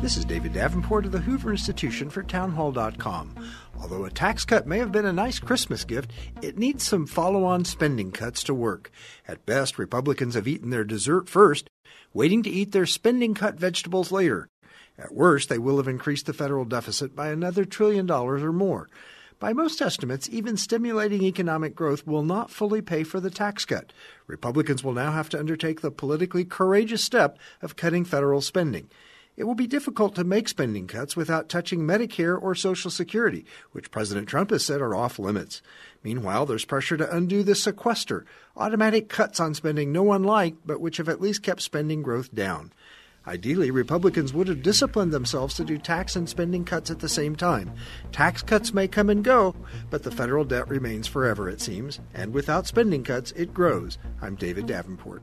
This is David Davenport of the Hoover Institution for Townhall.com. Although a tax cut may have been a nice Christmas gift, it needs some follow on spending cuts to work. At best, Republicans have eaten their dessert first, waiting to eat their spending cut vegetables later. At worst, they will have increased the federal deficit by another trillion dollars or more. By most estimates, even stimulating economic growth will not fully pay for the tax cut. Republicans will now have to undertake the politically courageous step of cutting federal spending. It will be difficult to make spending cuts without touching Medicare or Social Security, which President Trump has said are off limits. Meanwhile, there's pressure to undo the sequester, automatic cuts on spending no one liked, but which have at least kept spending growth down. Ideally, Republicans would have disciplined themselves to do tax and spending cuts at the same time. Tax cuts may come and go, but the federal debt remains forever, it seems, and without spending cuts, it grows. I'm David Davenport.